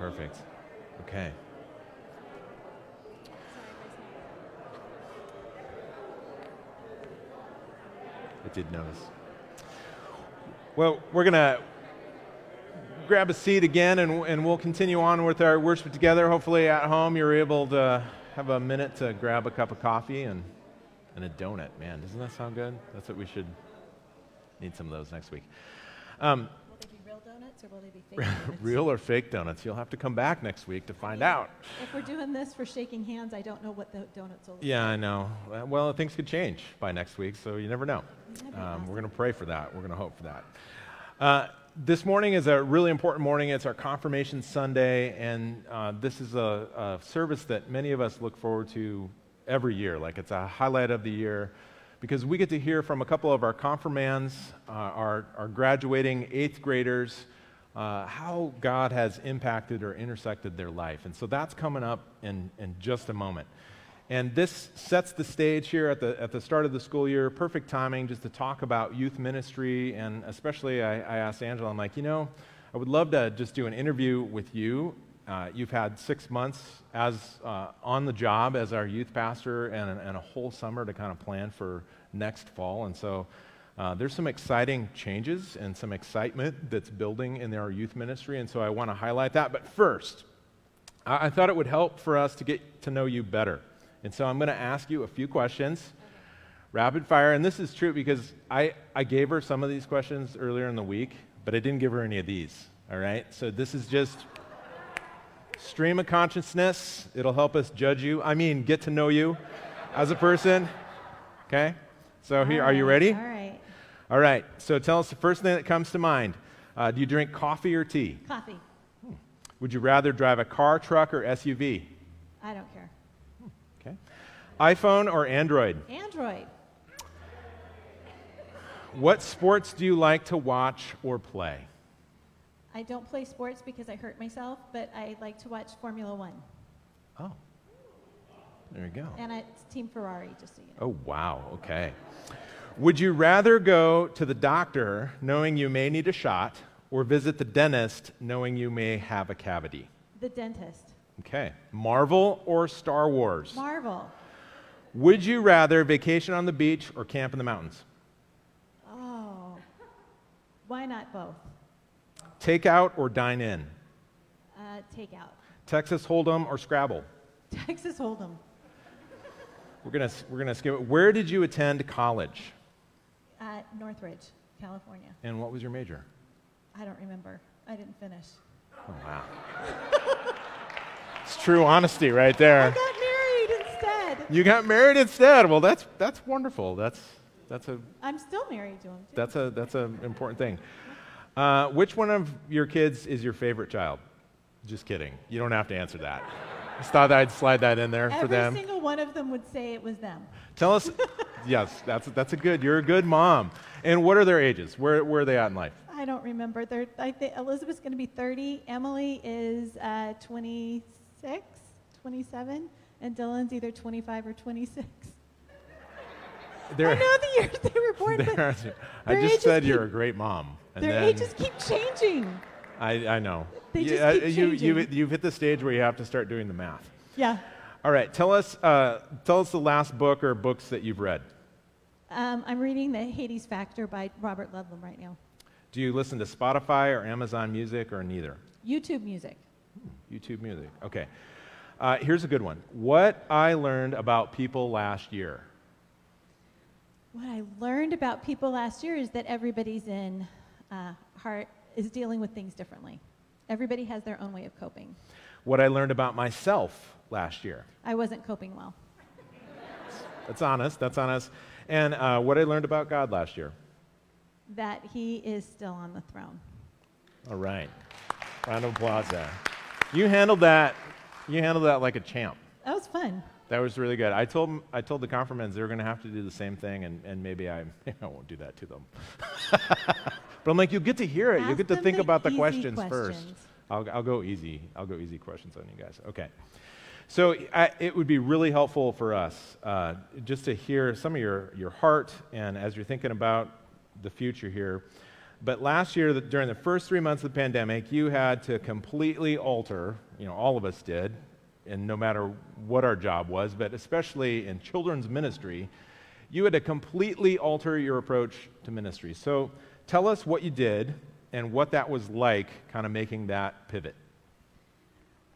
Perfect. Okay. I did notice. Well, we're going to grab a seat again and, and we'll continue on with our worship together. Hopefully, at home, you're able to have a minute to grab a cup of coffee and, and a donut. Man, doesn't that sound good? That's what we should need some of those next week. Um, donuts or will they be fake donuts? real or fake donuts? You'll have to come back next week to find out. If we're doing this for shaking hands, I don't know what the donuts will look Yeah, I know. Well, things could change by next week, so you never know. Um, we're going to pray for that. We're going to hope for that. Uh, this morning is a really important morning. It's our Confirmation Sunday, and uh, this is a, a, service that many of us look forward to every year. Like it's a highlight of the year because we get to hear from a couple of our confirmands, uh, our, our graduating eighth graders, uh, how God has impacted or intersected their life. And so that's coming up in, in just a moment. And this sets the stage here at the, at the start of the school year. Perfect timing just to talk about youth ministry. And especially, I, I asked Angela, I'm like, you know, I would love to just do an interview with you. Uh, you've had six months as uh, on the job as our youth pastor and, and a whole summer to kind of plan for next fall. And so uh, there's some exciting changes and some excitement that's building in our youth ministry. And so I want to highlight that. But first, I, I thought it would help for us to get to know you better. And so I'm going to ask you a few questions, rapid fire. And this is true because I, I gave her some of these questions earlier in the week, but I didn't give her any of these. All right? So this is just stream of consciousness. It'll help us judge you. I mean, get to know you as a person. Okay? So here, are you ready? All right. All right. So tell us the first thing that comes to mind. Uh, do you drink coffee or tea? Coffee. Hmm. Would you rather drive a car, truck, or SUV? I don't care. Okay. iPhone or Android? Android. What sports do you like to watch or play? I don't play sports because I hurt myself, but I like to watch Formula One. Oh, there you go. And it's Team Ferrari, just so you know. Oh, wow. Okay. Would you rather go to the doctor knowing you may need a shot or visit the dentist knowing you may have a cavity? The dentist. Okay. Marvel or Star Wars? Marvel. Would you rather vacation on the beach or camp in the mountains? Oh, why not both? Takeout or dine in? Uh, takeout. Texas Hold'em or Scrabble? Texas Hold'em. We're gonna we're gonna skip it. Where did you attend college? At Northridge, California. And what was your major? I don't remember. I didn't finish. Oh, wow. it's true honesty right there. I got married instead. You got married instead. Well, that's that's wonderful. That's that's a. I'm still married to him. Too. That's a that's an important thing. Uh, which one of your kids is your favorite child? Just kidding. You don't have to answer that. Just thought I'd slide that in there Every for them. Every single one of them would say it was them. Tell us. yes, that's that's a good. You're a good mom. And what are their ages? Where where are they at in life? I don't remember. They're, I think Elizabeth's going to be 30. Emily is uh, 26, 27, and Dylan's either 25 or 26. They're, I know the years they were born. But I just said you're a great mom. And their ages keep changing. I, I know. They just keep you, changing. You, you've hit the stage where you have to start doing the math. Yeah. All right. Tell us, uh, tell us the last book or books that you've read. Um, I'm reading The Hades Factor by Robert Ludlum right now. Do you listen to Spotify or Amazon Music or neither? YouTube Music. Hmm, YouTube Music. Okay. Uh, here's a good one. What I learned about people last year. What I learned about people last year is that everybody's in uh, heart is dealing with things differently. Everybody has their own way of coping. What I learned about myself last year. I wasn't coping well. That's honest. That's honest. And uh, what I learned about God last year. That He is still on the throne. All right. Round of applause there. You handled that. You handled that like a champ. That was fun. That was really good. I told I told the confirmands they were going to have to do the same thing, and, and maybe I, I won't do that to them. but I'm like, you'll get to hear it. Ask you'll get to think the about the questions, questions, first. I'll, I'll go easy. I'll go easy questions on you guys. Okay. So I, it would be really helpful for us uh, just to hear some of your, your heart, and as you're thinking about the future here, But last year, during the first three months of the pandemic, you had to completely alter, you know, all of us did, and no matter what our job was, but especially in children's ministry, you had to completely alter your approach to ministry. So tell us what you did and what that was like, kind of making that pivot.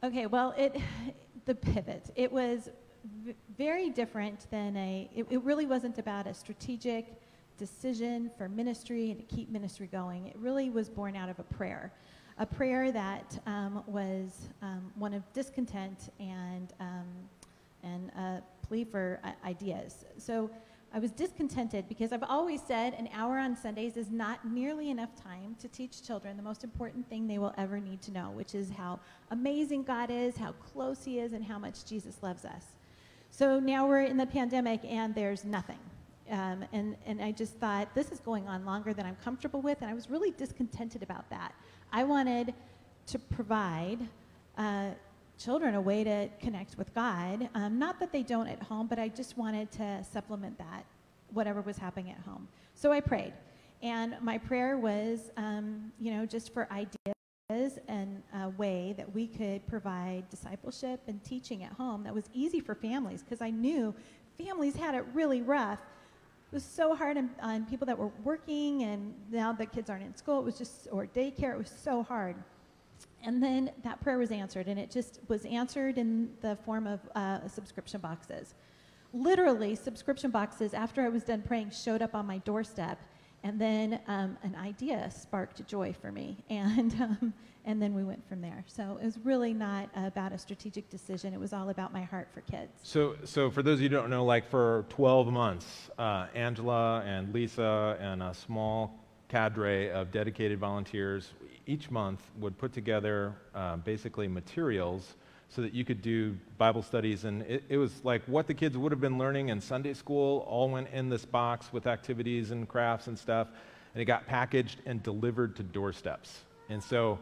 Okay, well, it, the pivot, it was v- very different than a, it, it really wasn't about a strategic decision for ministry and to keep ministry going. It really was born out of a prayer, a prayer that um, was um, one of discontent and, um, and a plea for uh, ideas. So I was discontented because I've always said an hour on Sundays is not nearly enough time to teach children the most important thing they will ever need to know, which is how amazing God is, how close He is, and how much Jesus loves us. So now we're in the pandemic and there's nothing. Um, and, and I just thought, this is going on longer than I'm comfortable with, and I was really discontented about that. I wanted to provide uh, children a way to connect with God. Um, not that they don't at home, but I just wanted to supplement that, whatever was happening at home. So I prayed. And my prayer was, um, you know, just for ideas and a way that we could provide discipleship and teaching at home that was easy for families because I knew families had it really rough. It was so hard on, on people that were working and now the kids aren't in school. It was just, or daycare, it was so hard. And then that prayer was answered, and it just was answered in the form of uh, subscription boxes. Literally, subscription boxes, after I was done praying, showed up on my doorstep. And then um, an idea sparked joy for me. And, um, and then we went from there. So it was really not about a strategic decision. It was all about my heart for kids. So, so for those of you who don't know, like for 12 months, uh, Angela and Lisa and a small cadre of dedicated volunteers each month would put together uh, basically materials so that you could do Bible studies. And it, it, was like what the kids would have been learning in Sunday school all went in this box with activities and crafts and stuff. And it got packaged and delivered to doorsteps. And so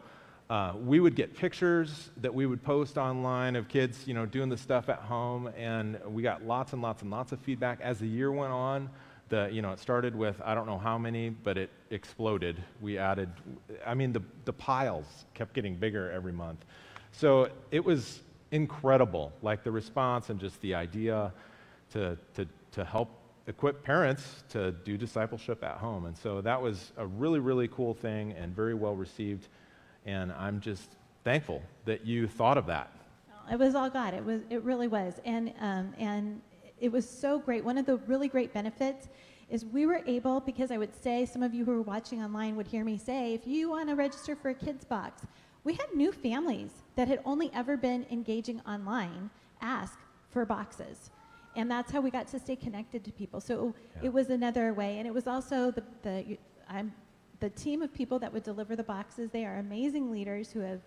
uh, we would get pictures that we would post online of kids, you know, doing the stuff at home. And we got lots and lots and lots of feedback. As the year went on, the, you know, it started with I don't know how many, but it exploded. We added, I mean, the, the piles kept getting bigger every month. So it was incredible, like the response and just the idea to, to, to help equip parents to do discipleship at home. And so that was a really, really cool thing and very well received. And I'm just thankful that you thought of that. It was all God. It was. It really was. And um, and it was so great. One of the really great benefits is we were able, because I would say, some of you who are watching online would hear me say, if you want to register for a kids box, we had new families that had only ever been engaging online ask for boxes. And that's how we got to stay connected to people. So yeah. it was another way. And it was also the, the, I'm, the team of people that would deliver the boxes. They are amazing leaders who have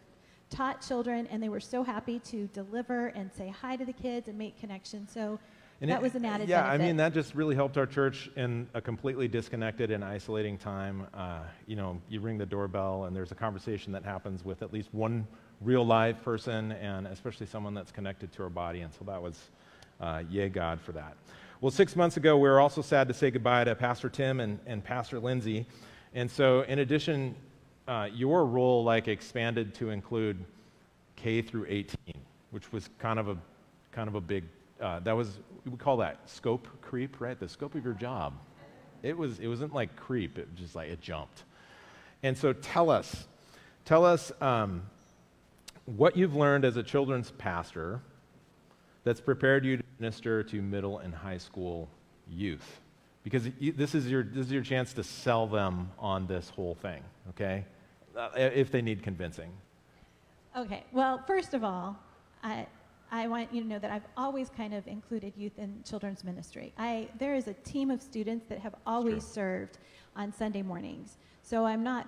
taught children, and they were so happy to deliver and say hi to the kids and make connections. So and that it, was an added Yeah, benefit. I mean, that just really helped our church in a completely disconnected and isolating time. Uh, you know, you ring the doorbell, and there's a conversation that happens with at least one real live person, and especially someone that's connected to our body. And so that was, uh, yay, God, for that. Well, six months ago, we were also sad to say goodbye to Pastor Tim and, and Pastor Lindsay. And so, in addition, uh, your role like expanded to include K through 18, which was kind of a kind of a big uh, that was we call that scope creep, right? The scope of your job. It was it wasn't like creep. It was just like it jumped. And so tell us, tell us um, what you've learned as a children's pastor that's prepared you to minister to middle and high school youth. Because this is your this is your chance to sell them on this whole thing. Okay, uh, if they need convincing. Okay. Well, first of all, I, I want you to know that I've always kind of included youth in children's ministry. I, there is a team of students that have always served on Sunday mornings. So I'm not,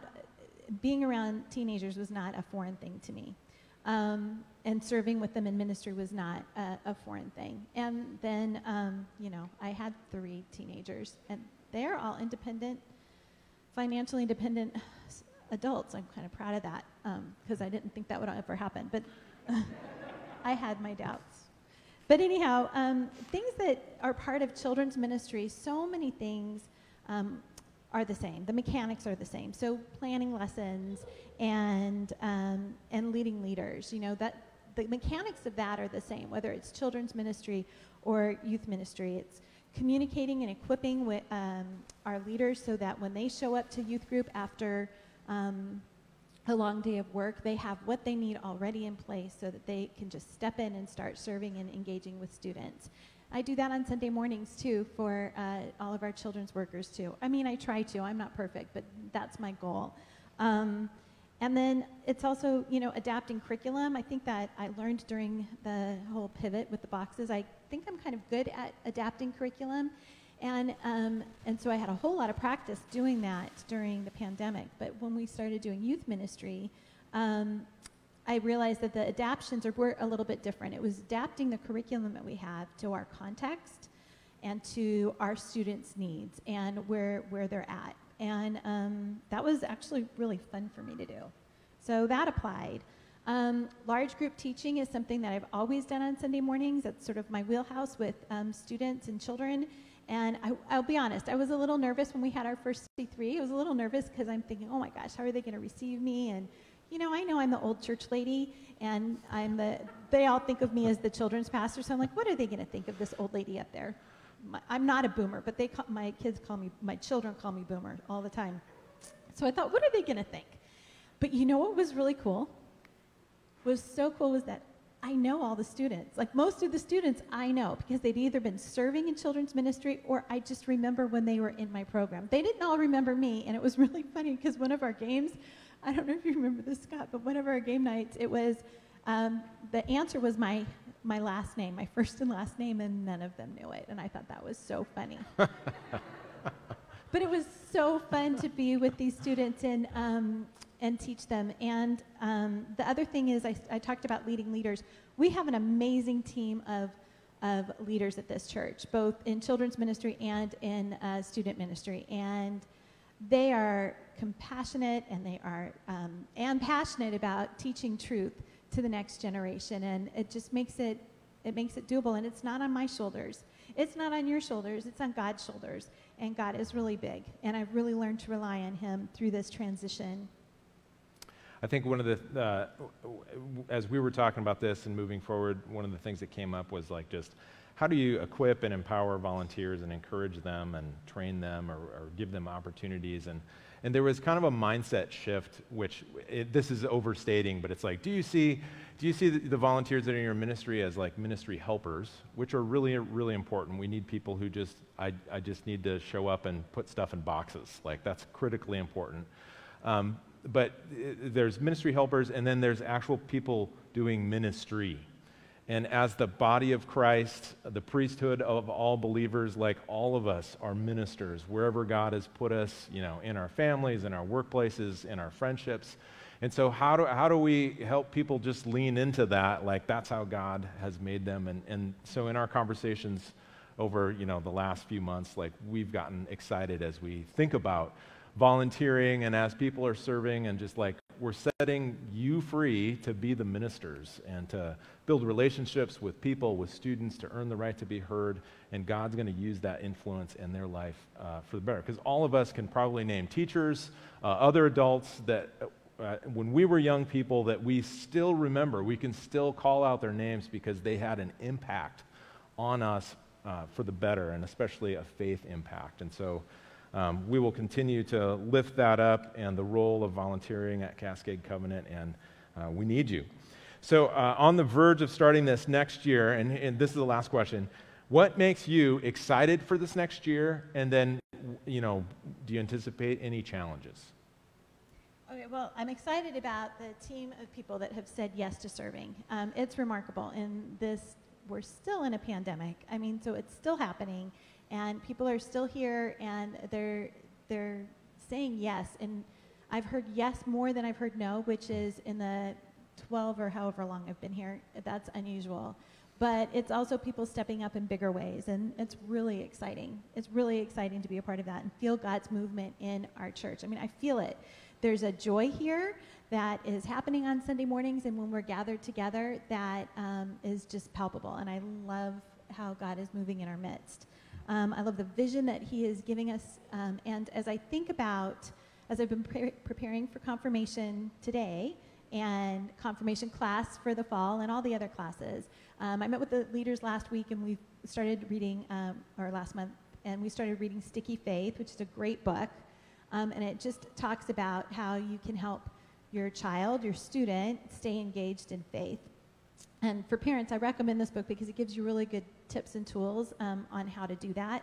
being around teenagers was not a foreign thing to me. Um, and serving with them in ministry was not a, a foreign thing. And then, um, you know, I had three teenagers, and they're all independent, financially independent adults. I'm kind of proud of that because um, I didn't think that would ever happen. But I had my doubts. But anyhow, um, things that are part of children's ministry, so many things um, are the same. The mechanics are the same. So planning lessons and um, and leading leaders, you know that the mechanics of that are the same. Whether it's children's ministry or youth ministry, it's communicating and equipping with um, our leaders so that when they show up to youth group after um, a long day of work, they have what they need already in place so that they can just step in and start serving and engaging with students. I do that on Sunday mornings too for uh, all of our children's workers too. I mean, I try to. I'm not perfect, but that's my goal. Um, and then it's also, you know, adapting curriculum. I think that I learned during the whole pivot with the boxes. I think I'm kind of good at adapting curriculum. And, um, and so I had a whole lot of practice doing that during the pandemic. But when we started doing youth ministry, um, I realized that the adaptations were a little bit different. It was adapting the curriculum that we have to our context and to our students' needs and where, where they're at. And um, that was actually really fun for me to do. So that applied. Um, large group teaching is something that I've always done on Sunday mornings. That's sort of my wheelhouse with um, students and children. And I, will be honest, I was a little nervous when we had our first C3. I was a little nervous because I'm thinking, oh my gosh, how are they going to receive me? And, you know, I know I'm the old church lady, and I'm the, they all think of me as the children's pastor. So I'm like, what are they going to think of this old lady up there? I'm not a boomer, but they call, my kids call me, my children call me boomer all the time. So I thought, what are they going to think? But you know what was really cool? Was so cool was that I know all the students. Like most of the students I know because they'd either been serving in children's ministry or I just remember when they were in my program. They didn't all remember me, and it was really funny because one of our games, I don't know if you remember this, Scott, but one of our game nights, it was um, the answer was my my last name, my first and last name, and none of them knew it. And I thought that was so funny. but it was so fun to be with these students and, um, and teach them. And um, the other thing is, I, I, talked about leading leaders. We have an amazing team of, of leaders at this church, both in children's ministry and in uh, student ministry. And they are compassionate and they are um, and passionate about teaching truth to the next generation. And it just makes it it makes it doable. And it's not on my shoulders. It's not on your shoulders. It's on god's shoulders. And god is really big. And i've really learned to rely on him through this transition i think one of the uh, as we were talking about this and moving forward one of the things that came up was like just how do you equip and empower volunteers and encourage them and train them or, or give them opportunities and and there was kind of a mindset shift, which it, this is overstating, but it's like, do you see, do you see the, the, volunteers that are in your ministry as like ministry helpers, which are really, really important. We need people who just, I, I just need to show up and put stuff in boxes. Like that's critically important. Um, but uh, there's ministry helpers, and then there's actual people doing ministry and as the body of Christ, the priesthood of all believers, like all of us are ministers wherever God has put us, you know, in our families, in our workplaces, in our friendships. And so, how do, how do we help people just lean into that? Like, that's how God has made them. And, and so, in our conversations over, you know, the last few months, like, we've gotten excited as we think about volunteering and as people are serving and just like we're setting you free to be the ministers and to build relationships with people, with students, to earn the right to be heard. And God's going to use that influence in their life uh, for the better. Because all of us can probably name teachers, uh, other adults that uh, when we were young people that we still remember, we can still call out their names because they had an impact on us uh, for the better, and especially a faith impact. And so, um, we will continue to lift that up and the role of volunteering at Cascade Covenant, and uh, we need you. So, uh, on the verge of starting this next year, and, and this is the last question what makes you excited for this next year? And then, you know, do you anticipate any challenges? Okay, well, I'm excited about the team of people that have said yes to serving. Um, it's remarkable. In this, we're still in a pandemic. I mean, so it's still happening and people are still here and they're they're saying yes and I've heard yes more than I've heard no, which is in the 12 or however long I've been here. That's unusual. But it's also people stepping up in bigger ways, and it's really exciting. It's really exciting to be a part of that and feel God's movement in our church. I mean, I feel it. There's a joy here that is happening on Sunday mornings, and when we're gathered together, that um, is just palpable. And I love how God is moving in our midst. Um, I love the vision that he is giving us. Um, and as I think about, as I've been pre- preparing for confirmation today and confirmation class for the fall and all the other classes, um, I met with the leaders last week and we started reading, um, or last month, and we started reading Sticky Faith, which is a great book. Um, and it just talks about how you can help your child, your student, stay engaged in faith. And for parents, I recommend this book because it gives you really good tips and tools um, on how to do that.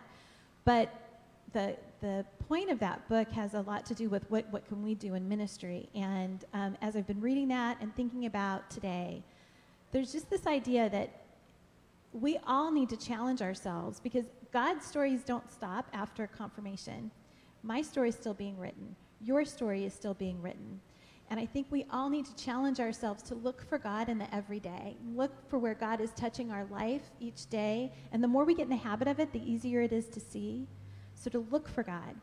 But the, the point of that book has a lot to do with what, what can we do in ministry. And um, as I've been reading that and thinking about today, there's just this idea that we all need to challenge ourselves because God's stories don't stop after confirmation. My story is still being written. Your story is still being written. And I think we all need to challenge ourselves to look for God in the everyday. Look for where God is touching our life each day. And the more we get in the habit of it, the easier it is to see. So to look for God,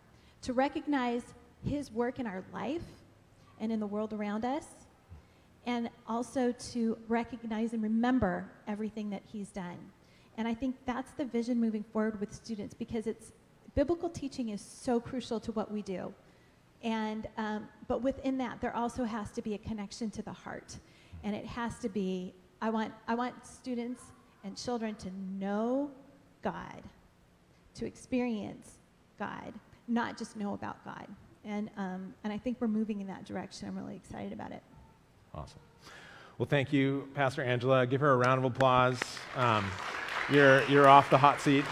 to recognize His work in our life and in the world around us, and also to recognize and remember everything that He's done. And I think that's the vision moving forward with students because it's biblical teaching is so crucial to what we do. And, um, but within that, there also has to be a connection to the heart. And it has to be, I want, I want students and children to know God, to experience God, not just know about God. And, um, and I think we're moving in that direction. I'm really excited about it. Awesome. Well, thank you, Pastor Angela. Give her a round of applause. Um, you're, you're off the hot seat.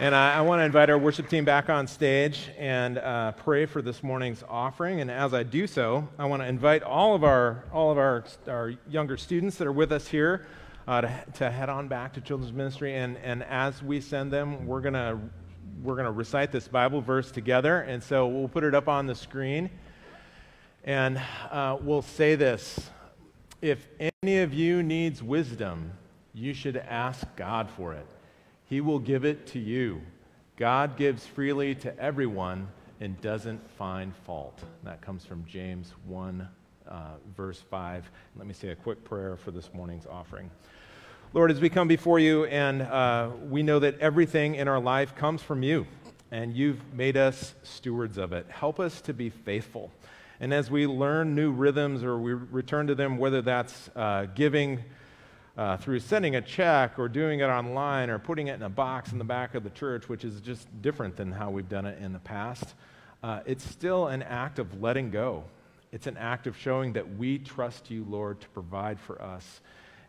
And I, I want to invite our worship team back on stage and uh, pray for this morning's offering. And as I do so, I want to invite all of our, all of our, our younger students that are with us here uh, to, to head on back to children's ministry. And, and as we send them, we're going to we're going to recite this Bible verse together. And so we'll put it up on the screen. And uh, we'll say this If any of you needs wisdom, you should ask God for it. He will give it to you. God gives freely to everyone and doesn't find fault. that comes from James 1, uh, verse 5. Let me say a quick prayer for this morning's offering. Lord, as we come before you, and uh, we know that everything in our life comes from you, and you've made us stewards of it. Help us to be faithful. And as we learn new rhythms or we return to them, whether that's uh, giving, uh, through sending a check or doing it online or putting it in a box in the back of the church, which is just different than how we've done it in the past, uh, it's still an act of letting go. It's an act of showing that we trust you, Lord, to provide for us.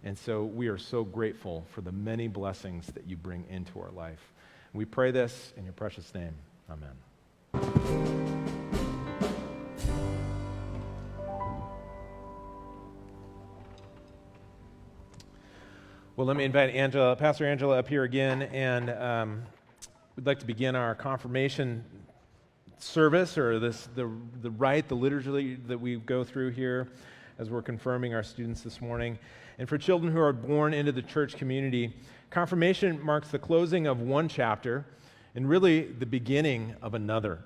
And so we are so grateful for the many blessings that you bring into our life. We pray this in your precious name. Amen. Well, let me invite Angela, Pastor Angela up here again, and um, we'd like to begin our confirmation service, or this the the rite, the liturgy that we go through here, as we're confirming our students this morning. And for children who are born into the church community, confirmation marks the closing of one chapter, and really the beginning of another.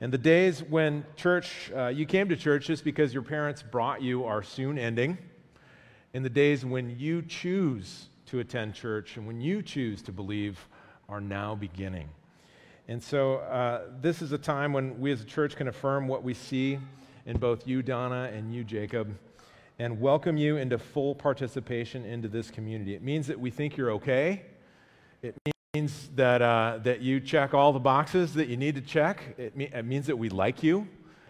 And the days when church, uh, you came to church just because your parents brought you, are soon ending in the days when you choose to attend church and when you choose to believe are now beginning. And so, uh, this is a time when we as a church can affirm what we see in both you, Donna, and you, Jacob, and welcome you into full participation into this community. It means that we think you're okay. It means that, uh, that you check all the boxes that you need to check. It, me- it means that we like you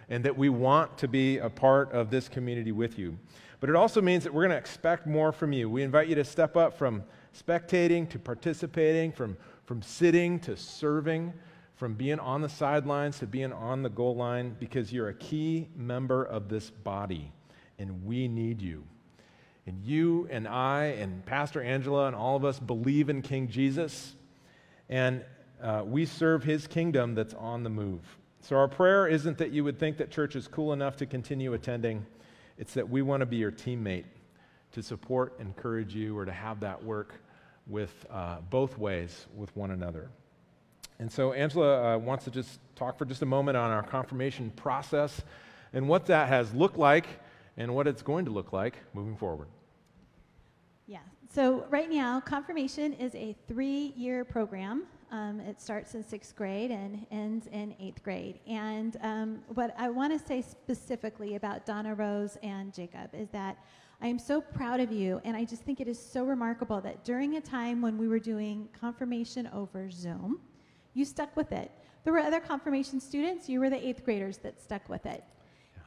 and that we want to be a part of this community with you. But it also means that we're going to expect more from you. We invite you to step up from spectating to participating, from, from sitting to serving, from being on the sidelines to being on the goal line, because you're a key member of this body, and we need you. And you and I and Pastor Angela and all of us believe in King Jesus, and uh, we serve his kingdom that's on the move. So, our prayer isn't that you would think that church is cool enough to continue attending. It's that we want to be your teammate to support, encourage you, or to have that work with uh, both ways with one another. And so Angela uh, wants to just talk for just a moment on our confirmation process and what that has looked like and what it's going to look like moving forward. Yeah. So right now, confirmation is a three-year program. Um, it starts in sixth grade and ends in eighth grade. And um, what I want to say specifically about Donna Rose and Jacob is that I am so proud of you, and I just think it is so remarkable that during a time when we were doing confirmation over Zoom, you stuck with it. There were other confirmation students, you were the eighth graders that stuck with it.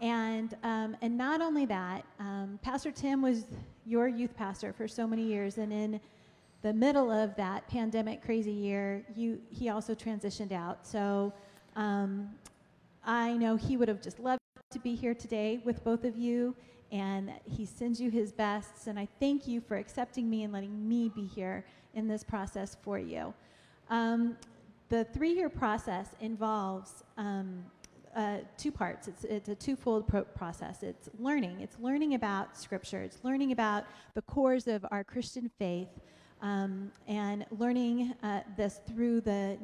And, um, and not only that, um, Pastor Tim was your youth pastor for so many years, and in the middle of that pandemic crazy year, you, he also transitioned out. So um, I know he would have just loved to be here today with both of you, and he sends you his bests. And I thank you for accepting me and letting me be here in this process for you. Um, the three year process involves um, uh, two parts. It's, it's a twofold pro- process. It's learning. It's learning about Scripture. It's learning about the cores of our Christian faith, um, and learning uh, this through the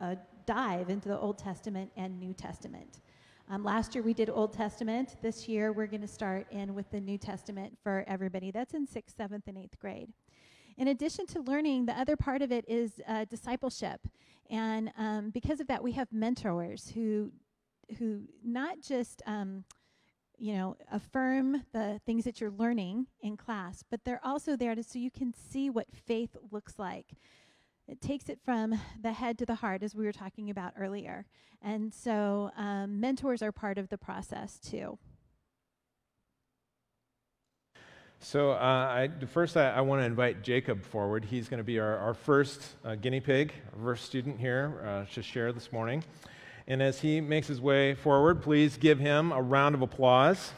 uh, dive into the Old Testament and New Testament. Um, last year we did Old Testament. This year we're going to start in with the New Testament for everybody. That's in sixth, seventh, and eighth grade. In addition to learning, the other part of it is uh, discipleship. And um, because of that, we have mentors who who not just um, you know affirm the things that you're learning in class, but they're also there to so you can see what faith looks like. It takes it from the head to the heart, as we were talking about earlier. And so, um, mentors are part of the process too. So, uh, I, first, I, I want to invite Jacob forward. He's going to be our, our first uh, guinea pig, our first student here uh, to share this morning. And as he makes his way forward, please give him a round of applause.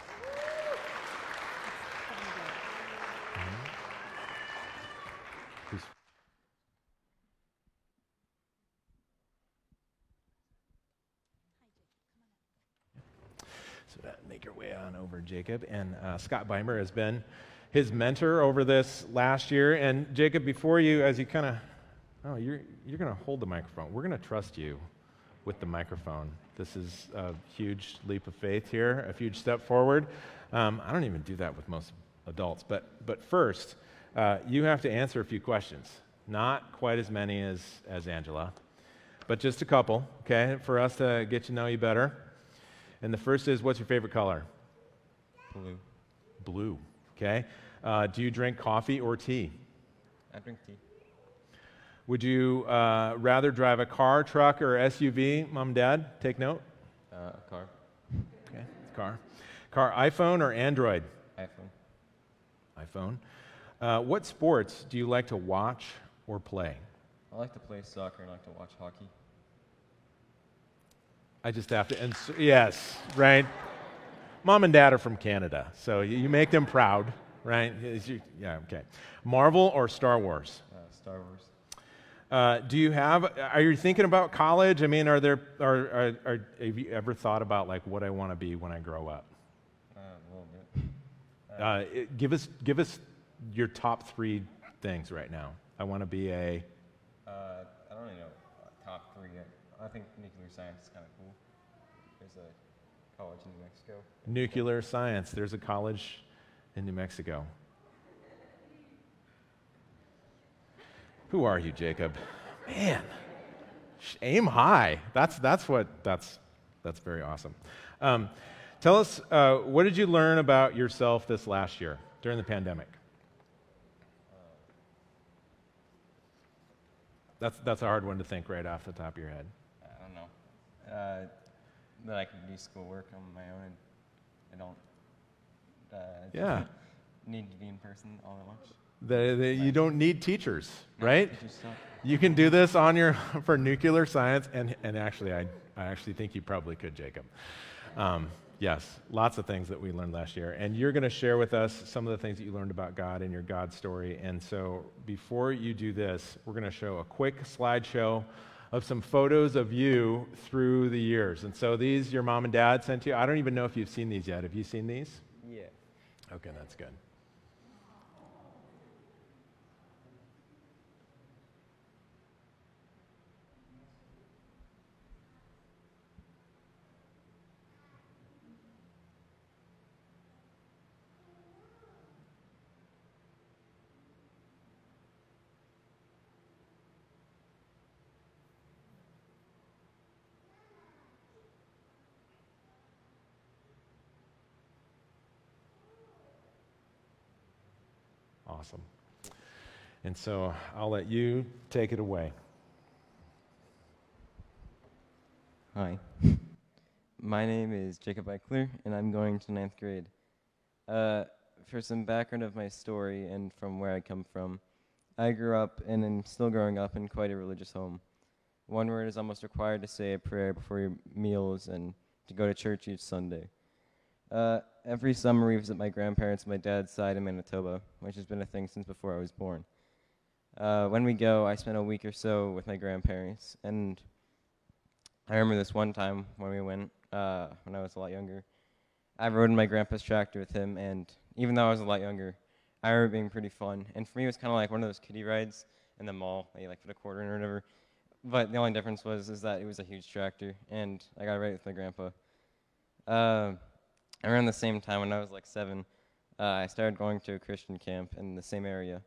So make your way on over, Jacob. And uh, Scott Beimer has been his mentor over this last year. And Jacob, before you, as you kind of, oh, you're, you're going to hold the microphone. We're going to trust you with the microphone. This is a huge leap of faith here, a huge step forward. Um, I don't even do that with most adults. But, but first, uh, you have to answer a few questions. Not quite as many as, as Angela, but just a couple, okay, for us to get to know you better. And the first is what's your favorite color? Blue. Blue, okay. Uh, do you drink coffee or tea? I drink tea. Would you uh, rather drive a car, truck, or SUV? Mom, and dad, take note. Uh, car. Okay, car. Car, iPhone or Android? iPhone. iPhone. Uh, what sports do you like to watch or play? I like to play soccer and I like to watch hockey. I just have to, and so, yes, right? Mom and dad are from Canada, so you, you make them proud, right? You, yeah, okay. Marvel or Star Wars? Uh, Star Wars. Uh, do you have, are you thinking about college? I mean, are there, are, are, are have you ever thought about like what I want to be when I grow up? Uh, a little bit. Uh, it, give, us, give us your top three things right now. I want to be a, Uh, I don't really know uh, top three. I think nuclear science is kind of cool. There's a college in New Mexico. nuclear science. There's a college in New Mexico. Who are you, Jacob? Man, aim high. That's, that's what, that's, that's very awesome. Um, tell us, uh, what did you learn about yourself this last year during the pandemic? That's, that's a hard one to think right off the top of your head. I don't know. Uh, that I can do schoolwork on my own and I don't uh, Yeah. need to be in person all that much. The, the, you don't need teachers, right? You can do this on your for nuclear science, and, and actually, I, I actually think you probably could, Jacob. Um, yes, lots of things that we learned last year, and you're going to share with us some of the things that you learned about God and your God story. And so, before you do this, we're going to show a quick slideshow of some photos of you through the years. And so, these your mom and dad sent you. I don't even know if you've seen these yet. Have you seen these? Yeah. Okay, that's good. awesome. And so I'll let you take it away. Hi. My name is Jacob Eichler, and I'm going to ninth grade. Uh, for some background of my story and from where I come from, I grew up and am still growing up in quite a religious home. One it is almost required to say a prayer before your meals and to go to church each Sunday. Uh, every summer we visit my grandparents my dad's side in Manitoba, which has been a thing since before I was born. Uh, when we go, I spend a week or so with my grandparents, and I remember this one time when we went uh, when I was a lot younger. I rode in my grandpa's tractor with him, and even though I was a lot younger, I remember being pretty fun. And for me, it was kind of like one of those kiddie rides in the mall that you like put a quarter in or whatever. But the only difference was is that it was a huge tractor, and I got ride with my grandpa. Uh, around the same time, when I was like seven, uh, I started going to a Christian camp in the same area.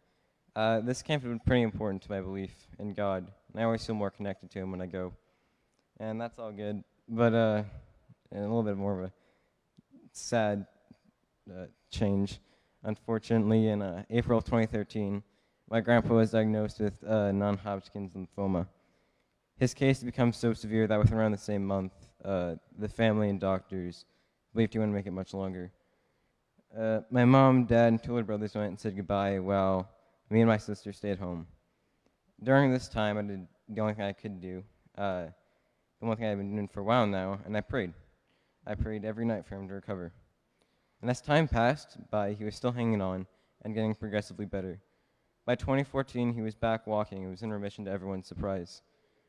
Uh, this camp had been pretty important to my belief in God, and I always feel more connected to Him when I go. And that's all good. But uh, a little bit more of a sad uh, change. Unfortunately, in uh, April of 2013, my grandpa was diagnosed with uh, non Hodgkin's lymphoma. His case had become so severe that within around the same month, uh, the family and doctors believed he wouldn't make it much longer. Uh, my mom, dad, and two older brothers went and said goodbye while me and my sister stayed home. During this time, I did the only thing I could do, uh, the one thing I've been doing for a while now, and I prayed. I prayed every night for him to recover. And as time passed by, he was still hanging on and getting progressively better. By 2014, he was back walking and was in remission to everyone's surprise.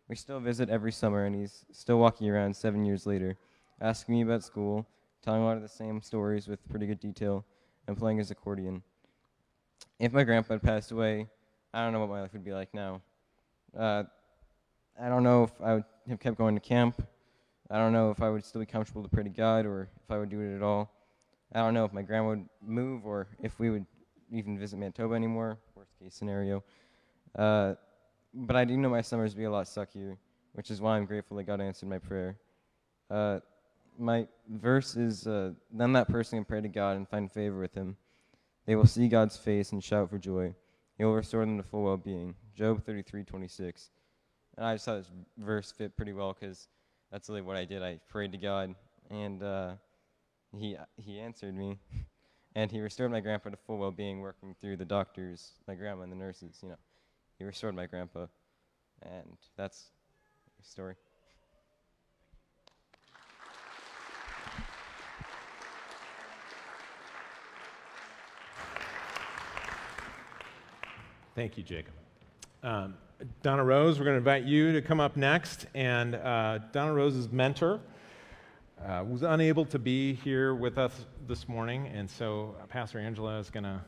We still visit every summer, and he's still walking around seven years later, asking me about school, telling a lot of the same stories with pretty good detail, and playing his accordion. If my grandpa had passed away, I don't know what my life would be like now. Uh, I don't know if I would have kept going to camp. I don't know if I would still be comfortable to pray to God or if I would do it at all. I don't know if my grandma would move or if we would even visit Manitoba anymore, worst case scenario. Uh, but I do know my summers would be a lot suckier, which is why I'm grateful that God answered my prayer. Uh, my verse is uh, Then that person can pray to God and find favor with him. They will see God's face and shout for joy. He will restore them to full well being. Job 33 26. And I just thought this verse fit pretty well because that's really what I did. I prayed to God, and uh, he, he answered me. and he restored my grandpa to full well being, working through the doctors, my grandma, and the nurses. You know, he restored my grandpa. And that's the story. Thank you, Jacob. Um, Donna Rose, we're going to invite you to come up next. And uh, Donna Rose's mentor uh, was unable to be here with us this morning, and so uh, Pastor Angela is going to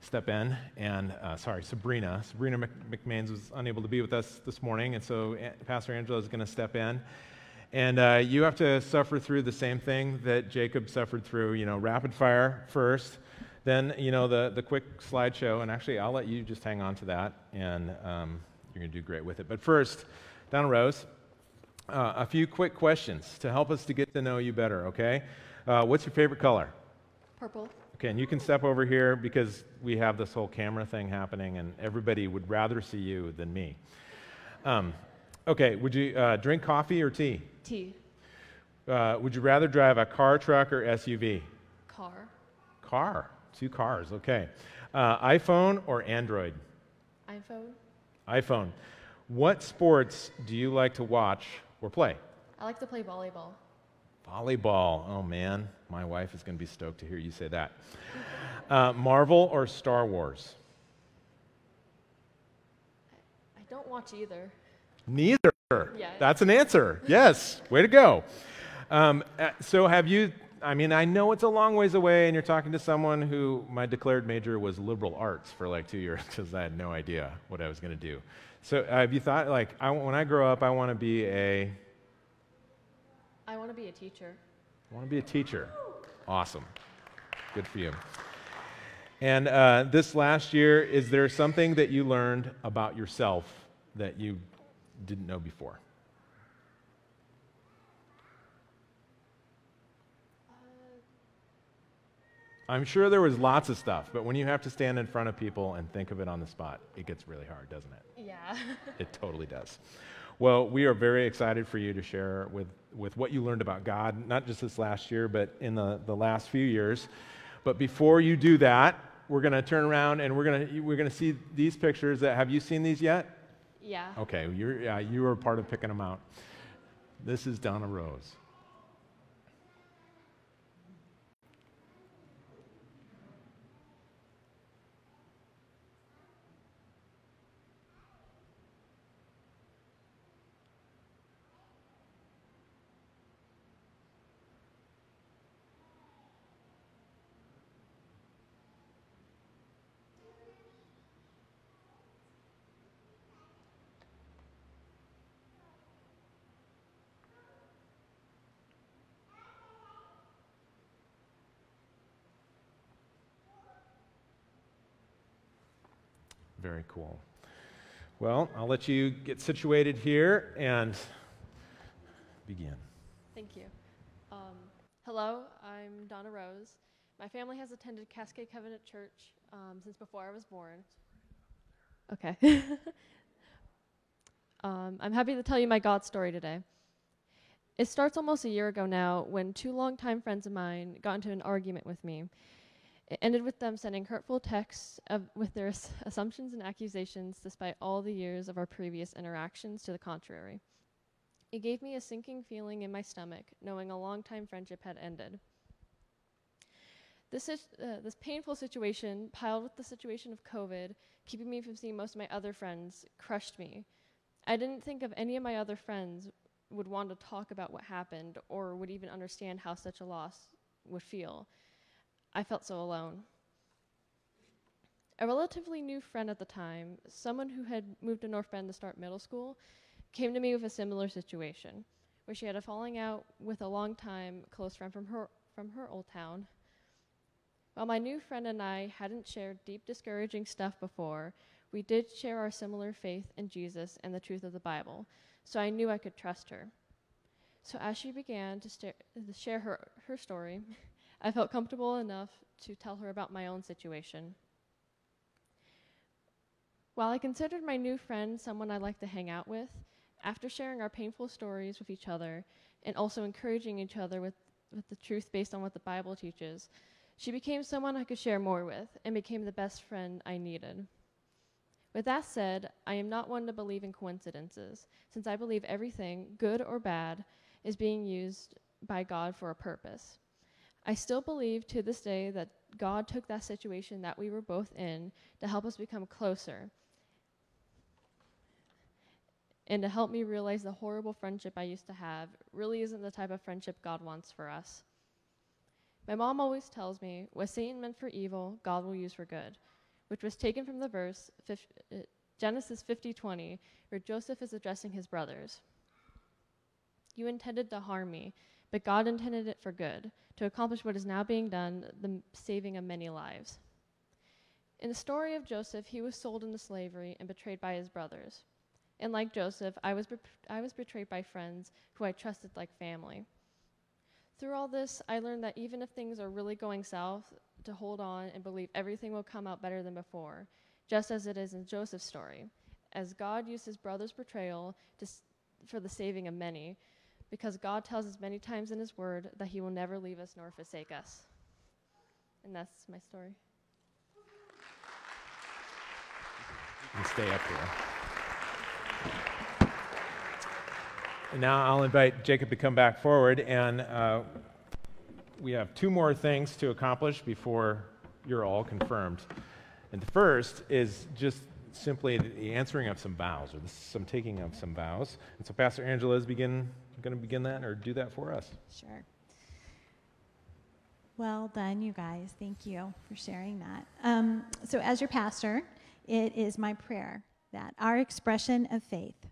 step in. And uh, sorry, Sabrina. Sabrina McMains was unable to be with us this morning, and so Pastor Angela is going to step in. And uh, you have to suffer through the same thing that Jacob suffered through, you know, rapid fire first then, you know, the, the quick slideshow, and actually, I'll let you just hang on to that, and um, you're going to do great with it. But first, Donna Rose, uh, a few quick questions to help us to get to know you better, okay? Uh, what's your favorite color? Purple. Okay, and you can step over here because we have this whole camera thing happening, and everybody would rather see you than me. Um, okay, would you uh, drink coffee or tea? Tea. Uh, would you rather drive a car, truck, or SUV? Car. Car. Two cars, okay. Uh, iPhone or Android? iPhone. iPhone. What sports do you like to watch or play? I like to play volleyball. Volleyball. Oh man, my wife is going to be stoked to hear you say that. Uh, Marvel or Star Wars? I don't watch either. Neither. Yeah. That's an answer. Yes. Way to go. Um, uh, so, have you? I mean, I know it's a long ways away, and you're talking to someone who my declared major was liberal arts for like two years because I had no idea what I was going to do. So, uh, have you thought, like, I, when I grow up, I want to be a. I want to be a teacher. I want to be a teacher. Awesome. Good for you. And uh, this last year, is there something that you learned about yourself that you didn't know before? I'm sure there was lots of stuff, but when you have to stand in front of people and think of it on the spot, it gets really hard, doesn't it? Yeah. It totally does. Well, we are very excited for you to share with, with what you learned about God, not just this last year, but in the, the last few years. But before you do that, we're going to turn around and we're going to we're going to see these pictures. That have you seen these yet? yeah. Okay, you're yeah, you were part of picking them out. This is Donna Rose. Very cool. Well, I'll let you get situated here and begin. Thank you. Um, hello, I'm Donna Rose. My family has attended Cascade Covenant Church um, since before I was born. Okay. um, I'm happy to tell you my God story today. It starts almost a year ago now when two longtime friends of mine got into an argument with me. It ended with them sending hurtful texts of, with their ass- assumptions and accusations despite all the years of our previous interactions to the contrary. It gave me a sinking feeling in my stomach, knowing a long-time friendship had ended. This, is, uh, this painful situation, piled with the situation of COVID, keeping me from seeing most of my other friends, crushed me. I didn't think of any of my other friends would want to talk about what happened or would even understand how such a loss would feel. I felt so alone. A relatively new friend at the time, someone who had moved to North Bend to start middle school, came to me with a similar situation, where she had a falling out with a long-time close friend from her from her old town. While my new friend and I hadn't shared deep, discouraging stuff before, we did share our similar faith in Jesus and the truth of the Bible, so I knew I could trust her. So as she began to, sta- to share her, her story, I felt comfortable enough to tell her about my own situation. While I considered my new friend someone I'd like to hang out with, after sharing our painful stories with each other and also encouraging each other with, with the truth based on what the Bible teaches, she became someone I could share more with and became the best friend I needed. With that said, I am not one to believe in coincidences, since I believe everything, good or bad, is being used by God for a purpose. I still believe to this day that God took that situation that we were both in to help us become closer and to help me realize the horrible friendship I used to have really isn't the type of friendship God wants for us. My mom always tells me, what Satan meant for evil, God will use for good, which was taken from the verse uh, Genesis 50:20, where Joseph is addressing his brothers. You intended to harm me, but God intended it for good, to accomplish what is now being done, the saving of many lives. In the story of Joseph, he was sold into slavery and betrayed by his brothers. And like Joseph, I was, I was betrayed by friends who I trusted like family. Through all this, I learned that even if things are really going south, to hold on and believe everything will come out better than before, just as it is in Joseph's story, as God used his brother's betrayal to for the saving of many, because God tells us many times in his word that he will never leave us nor forsake us. And that's my story. and stay up here. And now I'll invite Jacob to come back forward, and uh, we have two more things to accomplish before you're all confirmed. And the first is just simply the answering of some vows, or some taking of some vows. And so Pastor Angela is begin going to begin that, or do that for us. Sure. Well done, you guys. Thank you for sharing that. Um, so, as your pastor, it is my prayer that our expression of faith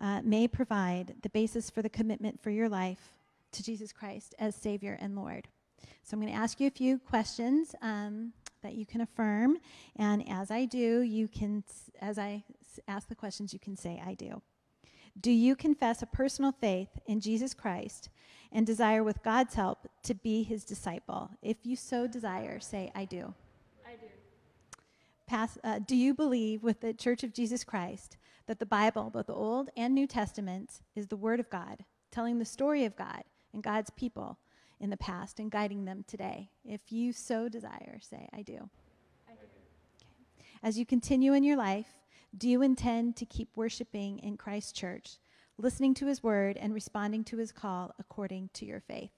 uh, may provide the basis for the commitment for your life to Jesus Christ as Savior and Lord. So, I'm going to ask you a few questions um, that you can affirm. And as I do, you can, as I ask the questions, you can say, I do. Do you confess a personal faith in Jesus Christ and desire with God's help to be his disciple? If you so desire, say, I do. I do. Pass, uh, do you believe with the Church of Jesus Christ that the Bible, both the Old and New Testaments, is the Word of God, telling the story of God and God's people in the past and guiding them today? If you so desire, say, I do. I do. As you continue in your life, do you intend to keep worshiping in Christ's church, listening to his word, and responding to his call according to your faith?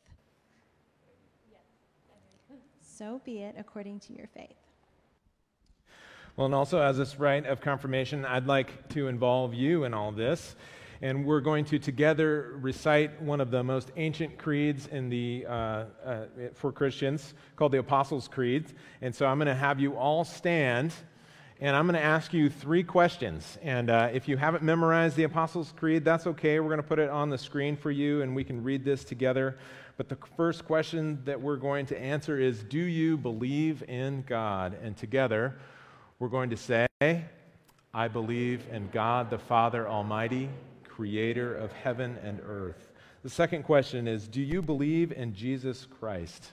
So be it according to your faith. Well, and also as this rite of confirmation, I'd like to involve you in all this. And we're going to together recite one of the most ancient creeds in the, uh, uh, for Christians called the Apostles' Creed. And so I'm going to have you all stand and I'm going to ask you three questions. And uh, if you haven't memorized the Apostles' Creed, that's okay. We're going to put it on the screen for you and we can read this together. But the first question that we're going to answer is Do you believe in God? And together, we're going to say, I believe in God the Father Almighty, creator of heaven and earth. The second question is Do you believe in Jesus Christ?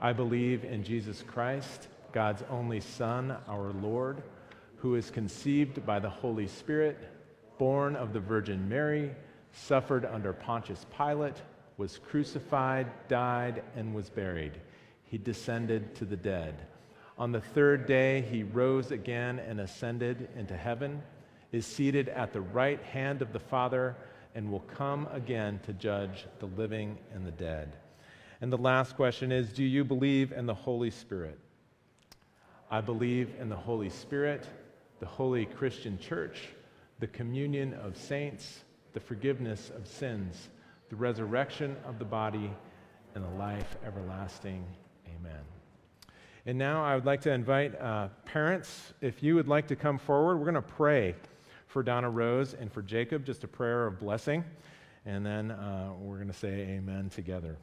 I believe in Jesus Christ God's only Son, our Lord, who is conceived by the Holy Spirit, born of the Virgin Mary, suffered under Pontius Pilate, was crucified, died, and was buried. He descended to the dead. On the third day, he rose again and ascended into heaven, is seated at the right hand of the Father, and will come again to judge the living and the dead. And the last question is Do you believe in the Holy Spirit? I believe in the Holy Spirit, the holy Christian church, the communion of saints, the forgiveness of sins, the resurrection of the body, and the life everlasting. Amen. And now I would like to invite uh, parents, if you would like to come forward, we're going to pray for Donna Rose and for Jacob, just a prayer of blessing. And then uh, we're going to say amen together.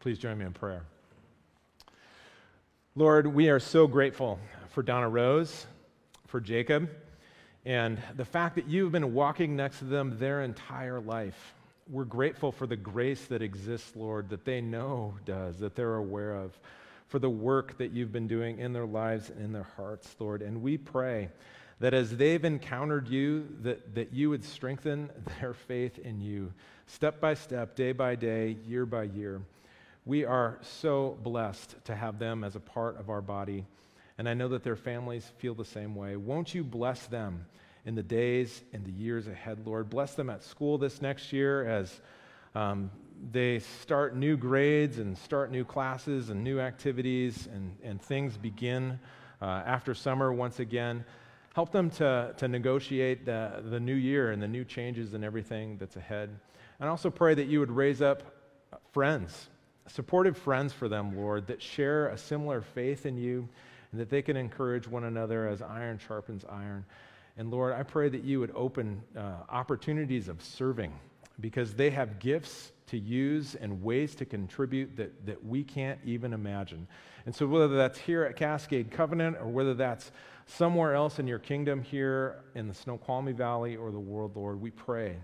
Please join me in prayer. Lord, we are so grateful for Donna Rose, for Jacob, and the fact that you've been walking next to them their entire life. We're grateful for the grace that exists, Lord, that they know does, that they're aware of, for the work that you've been doing in their lives and in their hearts, Lord. And we pray that as they've encountered you, that, that you would strengthen their faith in you, step by step, day by day, year by year. We are so blessed to have them as a part of our body, and I know that their families feel the same way. Won't you bless them in the days and the years ahead, Lord? Bless them at school this next year as um, they start new grades and start new classes and new activities, and, and things begin uh, after summer once again. Help them to, to negotiate the, the new year and the new changes and everything that's ahead. And I also pray that you would raise up friends supportive friends for them, Lord, that share a similar faith in you and that they can encourage one another as iron sharpens iron. And Lord, I pray that you would open uh, opportunities of serving because they have gifts to use and ways to contribute that, that we can't even imagine. And so, whether that's here at Cascade Covenant or whether that's somewhere else in your kingdom here in the Snoqualmie Valley or the world, Lord, we pray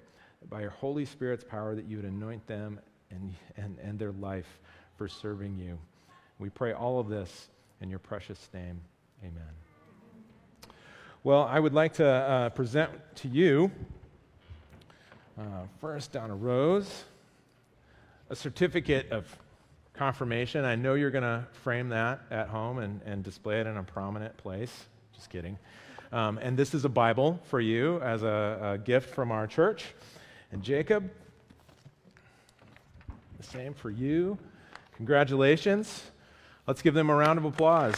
by your Holy Spirit's power that you would anoint them and, and, and their life for serving you. We pray all of this in your precious name. Amen. Well, I would like to uh, present to you uh, first, Donna Rose, a certificate of confirmation. I know you're going to frame that at home and, and display it in a prominent place. Just kidding. Um, and this is a Bible for you as a, a gift from our church. And Jacob, the same for you. Congratulations. Let's give them a round of applause.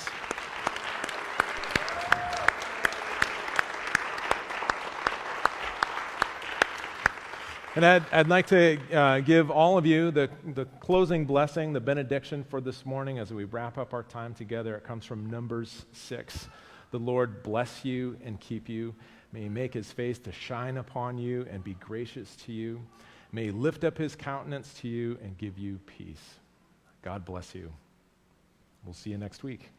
And I'd, I'd like to uh, give all of you the, the closing blessing, the benediction for this morning as we wrap up our time together. It comes from Numbers 6. The Lord bless you and keep you. May he make his face to shine upon you and be gracious to you. May lift up his countenance to you and give you peace. God bless you. We'll see you next week.